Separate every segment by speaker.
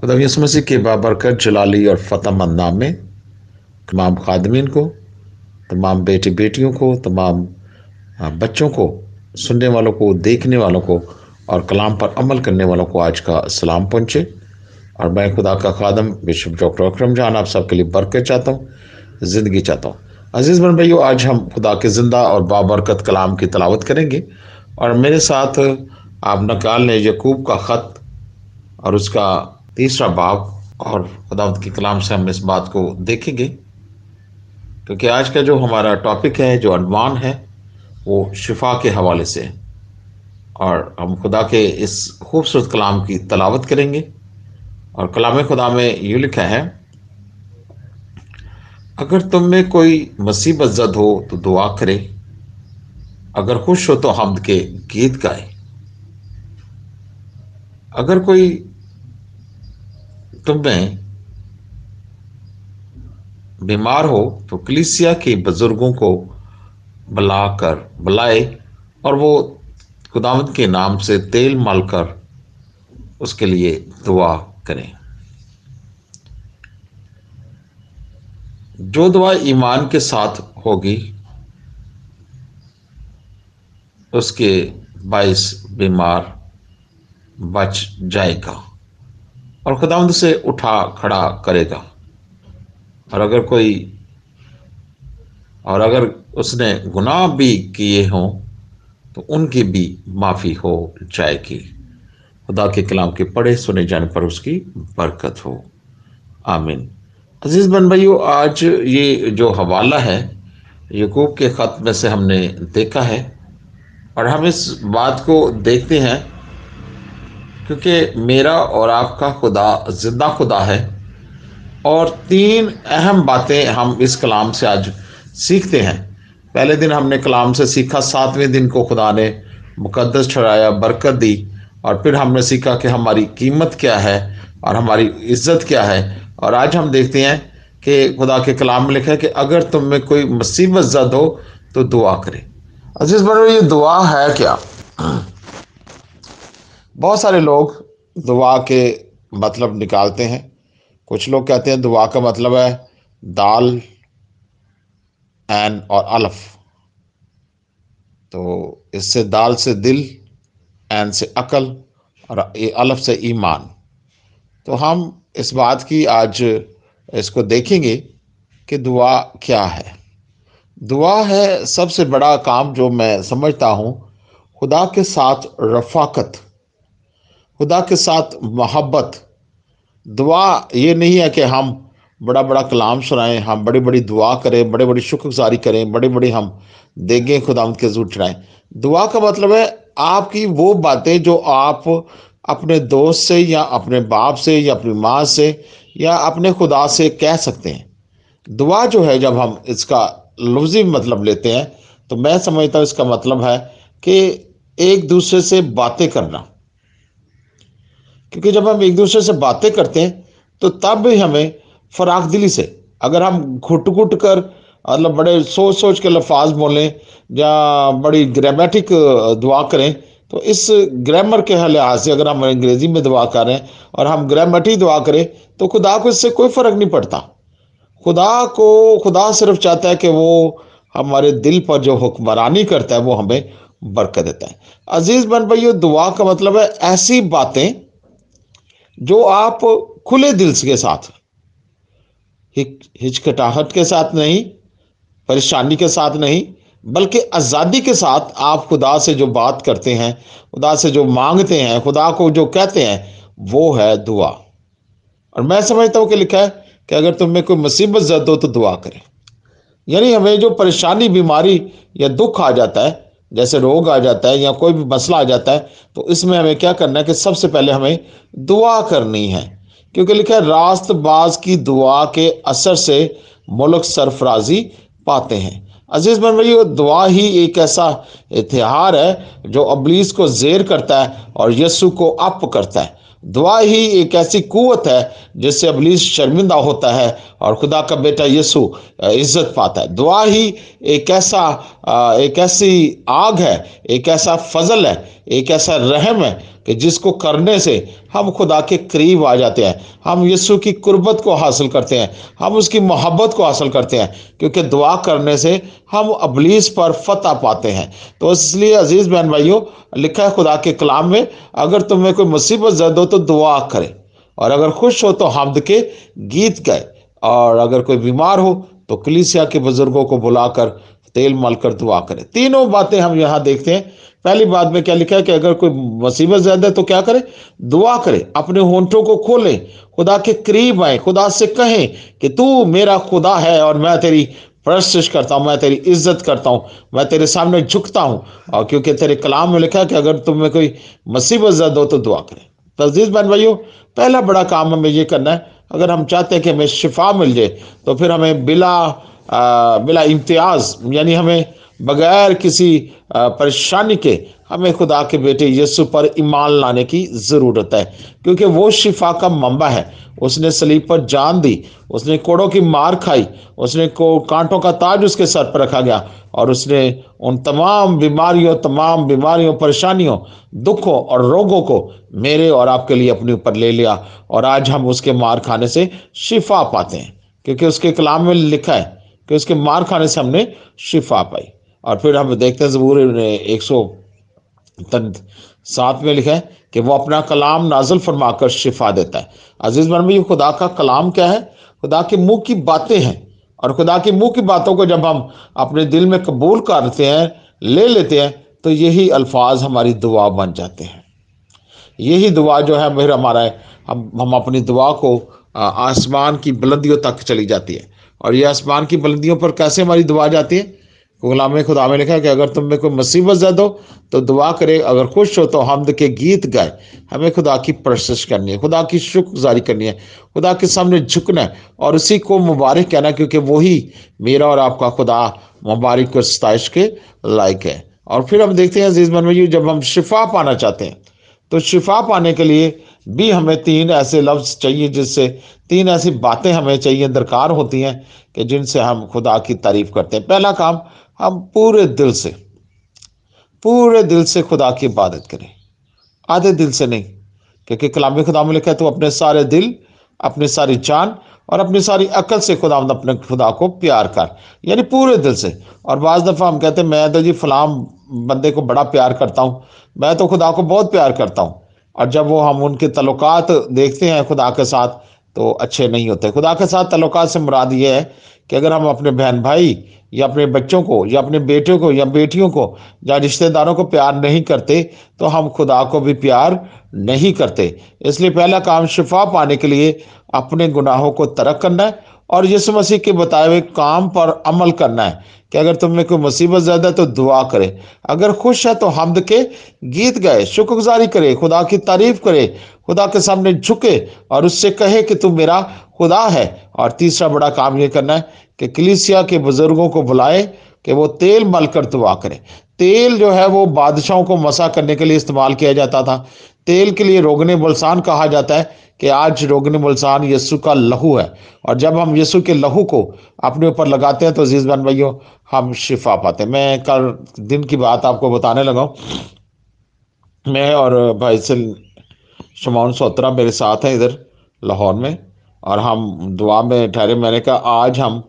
Speaker 1: खुदा यसु मसीह के बाबरकत जलाली और फ़तहमंद नाम में, तमाम खादमीन को, तमाम बेटे बेटियों को, तमाम बच्चों को, सुनने वालों को, देखने वालों को और कलाम पर अमल करने वालों को आज का सलाम पहुँचे। और मैं खुदा का खादम, बिशप डॉक्टर अक्रम जान, आप सबके लिए बरकत चाहता हूँ, ज़िंदगी चाहता हूँ। अज़ीज़ बन भाइयों, आज हम खुदा के ज़िंदा और बाबरकत कलाम की तलावत करेंगे। और मेरे साथ, आप नकाल ने यकूब का ख़त और उसका तीसरा बाब और खुदावत के कलाम से हम इस बात को देखेंगे, क्योंकि आज का जो हमारा टॉपिक है, जो अनवान है, वो शिफा के हवाले से है। और हम खुदा के इस खूबसूरत कलाम की तलावत करेंगे। और कलाम खुदा में यूँ लिखा है, अगर तुम में कोई मुसीबत जद हो तो दुआ करे, अगर खुश हो तो हमद के गीत गाए। अगर कोई तुम में बीमार हो तो कलिसिया के बुज़ुर्गों को बुलाकर बुलाए और वो खुदावंत के नाम से तेल मलकर उसके लिए दुआ करें। जो दुआ ईमान के साथ होगी, उसके बाईस बीमार बच जाएगा। और खुदावंद से उठा खड़ा करेगा। और अगर कोई, और अगर उसने गुनाह भी किए हों तो उनकी भी माफ़ी हो जाएगी। खुदा के कलाम के पढ़े सुने जाने पर उसकी बरकत हो। आमीन। अज़ीज़ बन भाइयों, आज ये जो हवाला है, यकूब के ख़त में से हमने देखा है, और हम इस बात को देखते हैं क्योंकि मेरा और आपका खुदा, ज़िंदा खुदा है। और तीन अहम बातें हम इस कलाम से आज सीखते हैं। पहले दिन हमने कलाम से सीखा, सातवें दिन को खुदा ने मुकद्दस ठहराया, बरकत दी, और फिर हमने सीखा कि हमारी कीमत क्या है और हमारी इज़्ज़त क्या है। और आज हम देखते हैं कि खुदा के कलाम में लिखा है कि अगर तुम में कोई मुसीबत जद हो तो दुआ करें। अज़ीज़ बनो ये दुआ है क्या? बहुत सारे लोग दुआ के मतलब निकालते हैं। कुछ लोग कहते हैं दुआ का मतलब है दाल एन और अलफ। तो इससे दाल से दिल, एन से अकल और अलफ से ईमान। तो हम इस बात की आज इसको देखेंगे कि दुआ क्या है। दुआ है सबसे बड़ा काम जो मैं समझता हूँ, खुदा के साथ रफाकत। खुदा के साथ मोहब्बत। दुआ ये नहीं है कि हम बड़ा बड़ा कलाम सुनाएँ, हम बड़ी बड़ी दुआ करें बड़े बड़ी शुक्रगुजारी करें बड़े बड़ी हम देंगे, खुदा के ज़रूर चढ़ाएँ दुआ का मतलब है आपकी वो बातें जो आप अपने दोस्त से या अपने बाप से या अपनी माँ से या अपने खुदा से कह सकते हैं। दुआ जो है जब हम इसका लफ्जी मतलब लेते हैं तो मैं समझता हूँ इसका मतलब है कि एक दूसरे से बातें करना। क्योंकि जब हम एक दूसरे से बातें करते हैं तो तब भी हमें फराख दिली से, अगर हम घुट घुट कर मतलब बड़े सोच सोच के लफाज बोलें, या बड़ी ग्रामेटिक दुआ करें तो इस ग्रामर के लिहाज से अगर हम अंग्रेज़ी में दुआ करें और हम ग्रामेटिक दुआ करें तो खुदा को इससे कोई फ़र्क नहीं पड़ता। खुदा को, खुदा सिर्फ़ चाहता है कि वो हमारे दिल पर जो हुक्मरानी करता है, वो हमें बरकत देता है। अज़ीज़ बन भाइयों, दुआ का मतलब है ऐसी बातें जो आप खुले दिल के साथ हिचकटाहट के साथ नहीं, परेशानी के साथ नहीं, बल्कि आज़ादी के साथ आप खुदा से जो बात करते हैं, खुदा से जो मांगते हैं, खुदा को जो कहते हैं, वो है दुआ। और मैं समझता हूँ कि लिखा है कि अगर तुम में कोई मुसीबत जद हो तो दुआ करें। यानी हमें जो परेशानी, बीमारी या दुख आ जाता है जैसे रोग आ जाता है या कोई भी मसला आ जाता है तो इसमें हमें क्या करना है कि सबसे पहले हमें दुआ करनी है। क्योंकि लिखा है, रास्तबाज की दुआ के असर से मुल्क सरफराजी पाते हैं। अज़ीज़ बन भाई दुआ ही एक ऐसा इतिहार है जो अबलीस को जेर करता है और यस्सु को अप करता है। दुआ ही एक ऐसी कुवत है जिससे अबलीस शर्मिंदा होता है और खुदा का बेटा यसु इज़्ज़त पाता है। दुआ ही एक ऐसा एक ऐसी आग है, एक ऐसा फजल है, एक ऐसा रहम है कि जिसको करने से हम खुदा के करीब आ जाते हैं, हम यीशु की कुर्बत को हासिल करते हैं, हम उसकी मोहब्बत को हासिल करते हैं, क्योंकि दुआ करने से हम अबलीस पर फतह पाते हैं। तो इसलिए अज़ीज़ बहन भाइयों, लिखा है खुदा के कलाम में, अगर तुम्हें कोई मुसीबत जद हो तो दुआ करे, और अगर खुश हो तो हमद के गीत गाए, और अगर कोई बीमार हो तो कलीसिया के बुज़ुर्गों को बुलाकर तेल मल कर दुआ करें। तीनों बातें हम यहाँ देखते हैं। पहली बात में क्या लिखा है कि अगर कोई मुसीबत ज़्यादा है तो क्या करे? दुआ करे। अपने होंठों को खोले खुदा के करीब आए। खुदा से कहें कि तू मेरा खुदा है और मैं तेरी प्रशिश करता हूँ, मैं तेरी इज़्ज़त करता हूँ, मैं तेरे सामने झुकता हूँ। और क्योंकि तेरे कलाम में लिखा है कि अगर तुम्हें कोई मुसीबत ज़्यादा हो तो दुआ करें। तजीज बहन भाइयों, पहला बड़ा काम हमें ये करना है अगर हम चाहते हैं कि हमें शिफा मिल जाए तो फिर हमें बिला आ, बिला इम्तियाज़ यानी हमें बगैर किसी परेशानी के हमें खुदा के बेटे यीशु पर ईमान लाने की ज़रूरत है, क्योंकि वो शिफा का मंबा है। उसने सलीब पर जान दी, उसने कोड़ों की मार खाई, उसने को, कांटों का ताज उसके सर पर रखा गया, और उसने उन तमाम बीमारियों तमाम बीमारियों, परेशानियों, दुखों और रोगों को मेरे और आपके लिए अपने ऊपर ले लिया, और आज हम उसके मार खाने से शिफा पाते हैं, क्योंकि उसके कलाम में लिखा है कि उसके मार खाने से हमने शिफा पाई। और फिर हम देखते हैं जबूर ने एक सौ सात में लिखा है कि वो अपना कलाम नाजल फरमाकर शिफा देता है। अज़ीज़ मन में खुदा का कलाम क्या है? खुदा के मुँह की बातें हैं। और खुदा के मुँह की बातों को जब हम अपने दिल में कबूल करते हैं, ले लेते हैं तो यही अल्फाज हमारी दुआ बन जाते हैं। यही दुआ जो है, फिर हमारा है, हम हम अपनी दुआ को आसमान की बुलंदियों तक चली जाती है। और ये आसमान की बुलंदियों पर कैसे हमारी दुआ जाती है? गुलाम खुदा में लिखा कि अगर तुम में कोई मुसीबत जद हो तो दुआ करे। अगर खुश हो तो हमद के गीत गाए। हमें खुदा की प्रशंस करनी है, खुदा की शुक्रगुजारी करनी है, खुदा के सामने झुकना है। और उसी को मुबारक कहना क्योंकि वही मेरा और आपका खुदा मुबारक और सताइश के लायक है। और फिर हम देखते हैं अज़ीज़ मनवी जब हम शिफा पाना चाहते हैं तो शिफा पाने के लिए भी हमें तीन ऐसे लफ्ज़ चाहिए, जिससे तीन ऐसी बातें हमें चाहिए, दरकार होती हैं, कि जिनसे हम खुदा की तारीफ़ करते हैं। पहला काम हम पूरे दिल से, पूरे दिल से खुदा की इबादत करें। आधे दिल से नहीं, क्योंकि कलामी खुदा में लिखा है तो अपने सारे दिल, अपनी सारी जान और अपनी सारी अकल से खुदा अपने खुदा को प्यार कर। यानी पूरे दिल से। और बाज़ दफ़ा हम कहते हैं, मैं तो जी फलाम बंदे को बड़ा प्यार करता हूँ। मैं तो खुदा को बहुत प्यार करता हूँ। और जब वो हम उनके तल्लुकात देखते हैं खुदा के साथ तो अच्छे नहीं होते। खुदा के साथ तल्लुकात से मुराद ये है कि अगर हम अपने बहन भाई या अपने बच्चों को या अपने बेटों को या बेटियों को या रिश्तेदारों को प्यार नहीं करते तो हम खुदा को भी प्यार नहीं करते। इसलिए पहला काम शिफा पाने के लिए अपने गुनाहों को तरक करना है और यीशु मसीह के बताए हुए काम पर अमल करना है। कि अगर तुम्हें कोई मुसीबत ज़्यादा है तो दुआ करे। अगर खुश है तो हमद के गीत गाए, शुक्रगुजारी करे, खुदा की तारीफ़ करे, खुदा के सामने झुके और उससे कहे कि तू मेरा खुदा है। और तीसरा बड़ा काम ये करना है कि कलीसिया के बुज़ुर्गों को बुलाए कि वो तेल मल कर दुआ करें। तेल जो है वो बादशाहों को मसा करने के लिए इस्तेमाल किया जाता था। तेल के लिए रोगने बलसान कहा जाता है कि आज रोगने बलसान यस्सु का लहू है। और जब हम यस्सु के लहू को अपने ऊपर लगाते हैं तो अज़ीज़ बन भाइयों, हम शिफा पाते हैं। मैं कल दिन की बात आपको बताने लगा मैं और भाई से शमौन सोत्रा मेरे साथ हैं इधर लाहौर में। और हम दुआ में ठहरे। मैंने कहा, आज हम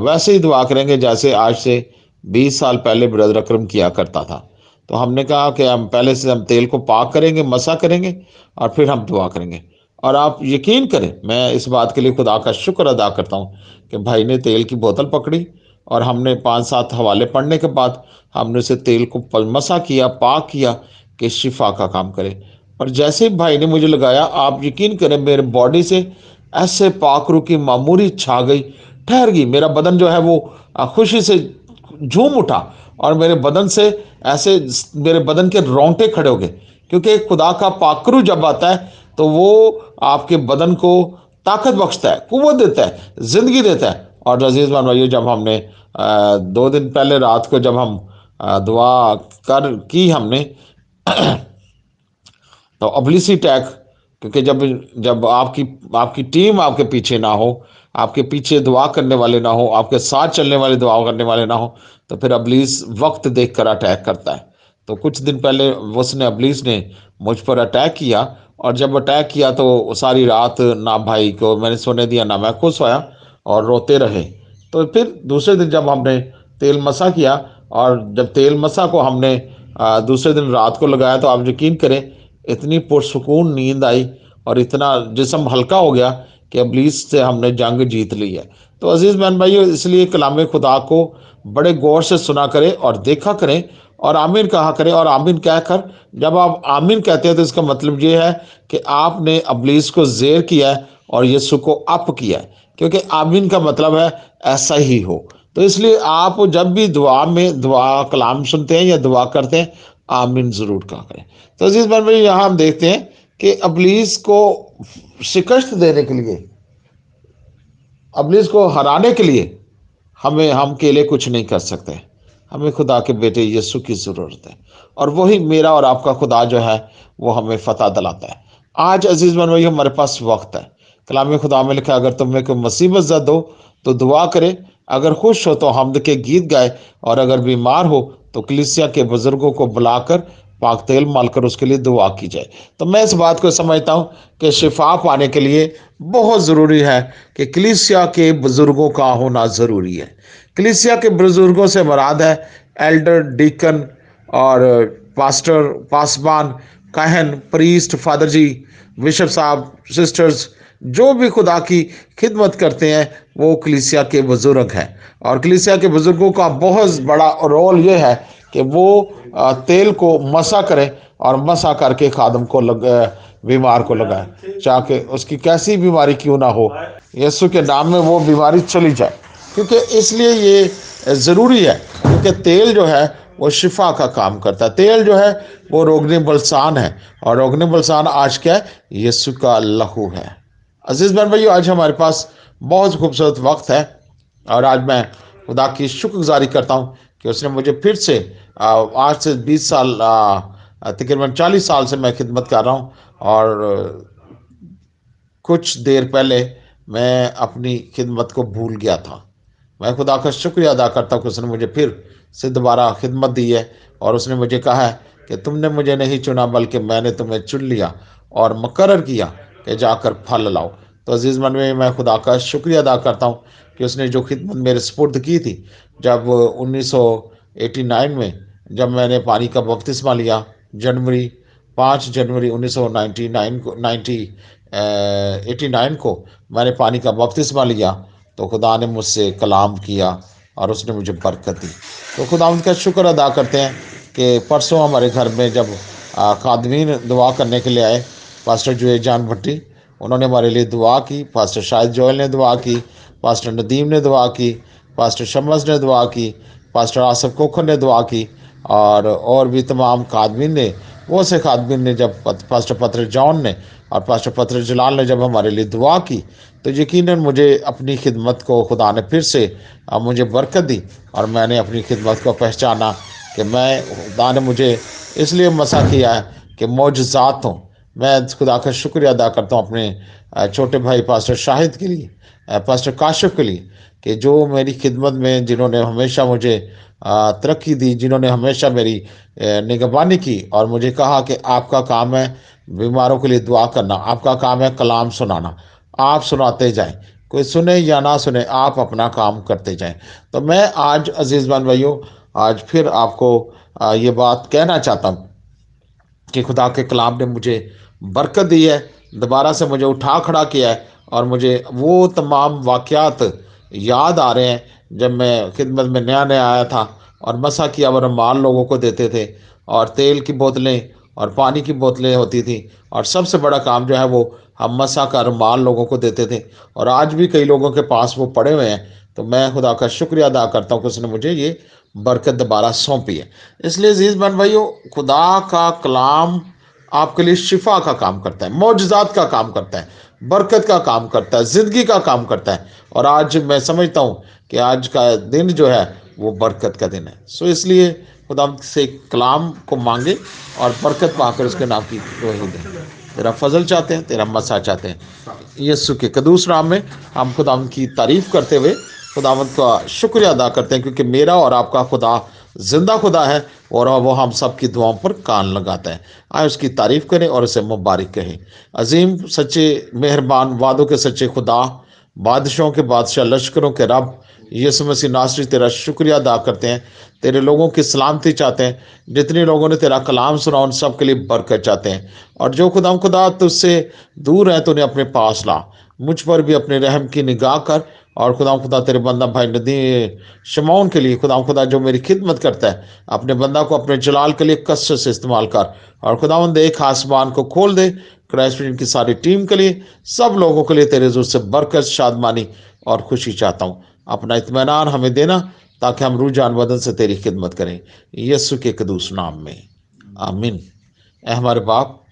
Speaker 1: वैसे ही दुआ करेंगे जैसे आज से बीस साल पहले ब्रदर अक्रम किया करता था। तो हमने कहा कि हम पहले से हम तेल को पाक करेंगे, मसा करेंगे और फिर हम दुआ करेंगे। और आप यकीन करें, मैं इस बात के लिए खुदा का शुक्र अदा करता हूँ कि भाई ने तेल की बोतल पकड़ी और हमने पाँच सात हवाले पढ़ने के बाद हमने उसे तेल को मसा किया, पाक किया कि शिफा का काम करे। और जैसे ही भाई ने मुझे लगाया, आप यकीन करें मेरे बॉडी से ऐसे पाकरू की मामूरी छा गई, ठहर गई। मेरा बदन जो है वो खुशी से झूम उठा और मेरे बदन से ऐसे मेरे बदन के रोंगटे खड़े हो गए। क्योंकि खुदा का पाकरू जब आता है तो वो आपके बदन को ताकत बख्शता है कुत देता है, ज़िंदगी देता है। और अज़ीज़ मान भाइयों, जब हमने दो दिन पहले रात को जब हम दुआ कर की हमने तो अबलीसी टैक क्योंकि जब जब आपकी आपकी टीम आपके पीछे ना हो आपके पीछे दुआ करने वाले ना हो, आपके साथ चलने वाले दुआ करने वाले ना हो तो फिर अबलीस वक्त देख कर अटैक करता है। तो कुछ दिन पहले उसने अबलीस ने मुझ पर अटैक किया, और जब अटैक किया तो सारी रात ना भाई को मैंने सोने दिया, ना मैं खुश होया और रोते रहे। तो फिर दूसरे दिन जब हमने तेल मसा किया, और जब तेल मसा को हमने दूसरे दिन रात को लगाया तो आप यकीन करें, इतनी पुरसकून नींद आई, और इतना जिसम हल्का हो गया कि अबलीस से हमने जंग जीत ली है। तो अज़ीज़ बहन भाई इसलिए कलाम खुदा को बड़े गौर से सुना करें और देखा करें और आमीन कहा करें और आमीन कहकर जब आप आमीन कहते हैं तो इसका मतलब ये है कि आपने अबलीस को जेर किया है और यीशु को अप किया है। क्योंकि आमीन का मतलब है ऐसा ही हो। तो इसलिए आप जब भी दुआ में दुआ कलाम सुनते हैं या दुआ करते हैं, आमीन ज़रूर कहा करें। तो अज़ीज़ बहन भाई यहाँ हम देखते हैं कि अबलीस को शिकस्त देने के लिए अबलीस को हराने के लिए, हमें, हम अकेले कुछ नहीं कर सकते। हमें खुदा के बेटे यीशु की ज़रूरत है। और वही मेरा और आपका खुदा जो है, वो हमें फतह दिलाता है। आज अज़ीज़ बन भाई हमारे पास वक्त है। कलाम खुदा में लिखा, अगर तुम्हें कोई मुसीबत जद हो तो दुआ करे। अगर खुश हो तो हमद के गीत गाए। और अगर बीमार हो तो कलिसिया के बुज़ुर्गों को बुलाकर पाक तेल मालकर उसके लिए दुआ की जाए। तो मैं इस बात को समझता हूँ कि शिफा पाने के लिए बहुत ज़रूरी है कि कलिसिया के बुज़ुर्गों का होना ज़रूरी है। कलिसिया के बुज़ुर्गों से मराद है, एल्डर, डीकन और पास्टर, पासबान, कहन, प्रीस्ट, फादर जी, बिशप साहब, सिस्टर्स, जो भी खुदा की खिदमत करते हैं, वो कलिसिया के बुज़ुर्ग हैं। और कलिसिया के बुज़ुर्गों का बहुत बड़ा रोल ये है कि वो तेल को मसा करें और मसा करके खादम को लग बीमार को लगाए। चाहे उसकी कैसी बीमारी क्यों ना हो? यीशु के नाम में वो बीमारी चली जाए। क्योंकि इसलिए ये ज़रूरी है, क्योंकि तेल जो है, वो शिफा का काम करता है। तेल जो है, वो रोगनी बलसान है। और रोगनी बलसान आज क्या है? यीशु का लहू है। अज़ीज़ बहन भाई आज हमारे पास बहुत खूबसूरत वक्त है। और आज मैं खुदा की शुक्रगुजारी करता हूँ कि उसने मुझे फिर से आज से बीस साल तकरीबन चालीस साल से मैं खिदमत कर रहा हूँ। और कुछ देर पहले मैं अपनी खिदमत को भूल गया था। मैं खुदा का शुक्रिया अदा करता हूँ कि उसने मुझे फिर से दोबारा खिदमत दी है और उसने मुझे कहा है कि तुमने मुझे नहीं चुना, बल्कि मैंने तुम्हें चुन लिया और मुकर किया कि जाकर फल लाओ। तो अज़ीज़ मन में मैं खुदा का शुक्रिया अदा करता हूँ कि उसने जो खिदमत मेरे स्पुर्द की थी, जब 1989 में, जब मैंने पानी का बपतिस्मा लिया, जनवरी, पाँच जनवरी 1999 को 90 एटी नाइन को मैंने पानी का बपतिस्मा लिया तो खुदा ने मुझसे कलाम किया और उसने मुझे बरकत दी। तो खुदा उनका शुक्र अदा करते हैं कि परसों हमारे घर में जब खादमीन दुआ करने के लिए आए, पास्टर जुए जान भट्टी उन्होंने हमारे लिए दुआ की, पास्टर शाहिद जोयल ने दुआ की पास्टर नदीम ने दुआ की पास्टर शमस ने दुआ की पास्टर आसफ कोखर ने दुआ की, और और भी तमाम खादमीन ने, वो से खादमीन ने जब पास्टर पत्र जॉन ने और पास्टर पत्र जलाल ने जब हमारे लिए दुआ की तो यकीनन मुझे अपनी खिदमत को खुदा ने फिर से मुझे बरकत दी और मैंने अपनी खिदमत को पहचाना कि मैं, खुदा ने मुझे इसलिए मसा किया है कि मौजात हूँ। मैं खुदा का शुक्रिया अदा करता हूँ अपने छोटे भाई पास्टर शाहिद के लिए पास्टर काशिफ के लिए, कि जो मेरी खिदमत में जिन्होंने हमेशा मुझे तरक्की दी, जिन्होंने हमेशा मेरी निगबानी की और मुझे कहा कि आपका काम है बीमारों के लिए दुआ करना, आपका काम है कलाम सुनाना, आप सुनाते जाएँ, कोई सुने या ना सुने, आप अपना काम करते जाएँ। तो मैं आज अज़ीज़ बन भाइयों, आज फिर आपको ये बात कहना चाहता हूँ कि खुदा के कलाम ने मुझे बरकत दी है दोबारा से मुझे उठा खड़ा किया है और मुझे वो तमाम वाक़ात याद आ रहे हैं जब मैं खिदमत में नया नया आया था और मसा किया और माल लोगों को देते थे और तेल की बोतलें और पानी की बोतलें होती थी और सबसे बड़ा काम जो है वो हम मसा का रुमाल लोगों को देते थे और आज भी कई लोगों के पास वो पड़े हुए हैं। तो मैं खुदा का शुक्रिया अदा करता हूँ कि उसने मुझे ये बरकत दोबारा सौंपी है। इसलिए अज़ीज़ बन भाइयों, खुदा का कलाम आपके लिए शिफा का काम करता है मोजात का काम करता है, बरकत का काम करता है, ज़िंदगी का काम करता है। और आज मैं समझता हूँ कि आज का दिन जो है, वो बरकत का दिन है। सो इसलिए खुदा से कलाम को मांगे और बरकत पाकर उसके नाम की वही दें तेरा फजल चाहते हैं, तेरा मसा चाहते हैं। यस्सु के कदूस नाम में हम खुदा की तारीफ़ करते हुए खुदावंत का शुक्रिया अदा करते हैं, क्योंकि मेरा और आपका खुदा ज़िंदा खुदा है और वो हम सब की दुआओं पर कान लगाता है। आए उसकी तारीफ़ करें और उसे मुबारक कहें। अजीम, सच्चे, मेहरबान, वादों के सच्चे खुदा, बादशाहों के बादशाह, लश्करों के रब यसु मसीह नासरी, तेरा शुक्रिया अदा करते हैं। तेरे लोगों की सलामती चाहते हैं। जितने लोगों ने तेरा कलाम सुना, उन सब के लिए बरकत चाहते हैं। और जो खुदा खुदा तुझसे दूर है तो उन्हें अपने पास ला। मुझ पर भी अपने रहम की निगाह कर। और खुदा खुदा तेरे बंदा भाई नदी शमाउन के लिए खुदा खुदा जो मेरी खिदमत करता है, अपने बंदा को अपने जलाल के लिए कसर से इस्तेमाल कर। और खुदावंद, एक आसमान को खोल दे क्रैश की सारी टीम के लिए, सब लोगों के लिए तेरे ज़ोर से बरकत, शादमानी और खुशी चाहता हूँ। अपना इतमान हमें देना, ताकि हम रूझान बदन से तेरी खिदमत करें। यस्सु के कदूस नाम में। आमिन। ए हमारे बाप,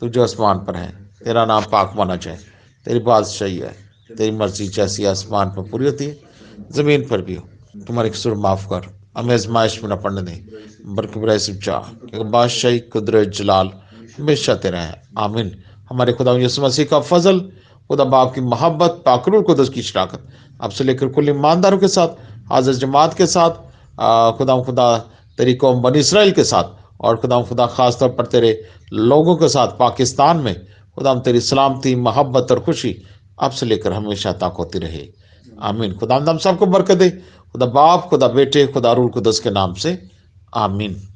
Speaker 1: तू जो आसमान पर है, तेरा नाम पाक माना जाए। तेरी बात सही है। तेरी मर्ज़ी जैसी आसमान पर पूरी होती है, ज़मीन पर भी हो। तुम्हारे कसूर माफ़ कर, हमें आजमाइश में न पढ़ने दें। बल्कि बुराई से बादशाही कुदरत जलाल हमेशा तेरा है। आमीन। हमारे खुदा यसु मसीह का फजल, खुदा बाप की मोहब्बत पाकरुल कुदस की शराकत। आपसे लेकर कुल ईमानदारों के साथ, हाजिर जमात के साथ खुदा खुदा तेरी कौम बन इसराइल के साथ, और खुदा खुदा ख़ास तौर पर तेरे लोगों के साथ, पाकिस्तान में। खुदा तेरी सलामती, मोहब्बत और खुशी अब से लेकर हमेशा तक होती रहे। आमीन। खुदा हम सबको बरकत दे। खुदा बाप, खुदा बेटे, खुदा रूल खुदस के नाम से। आमीन।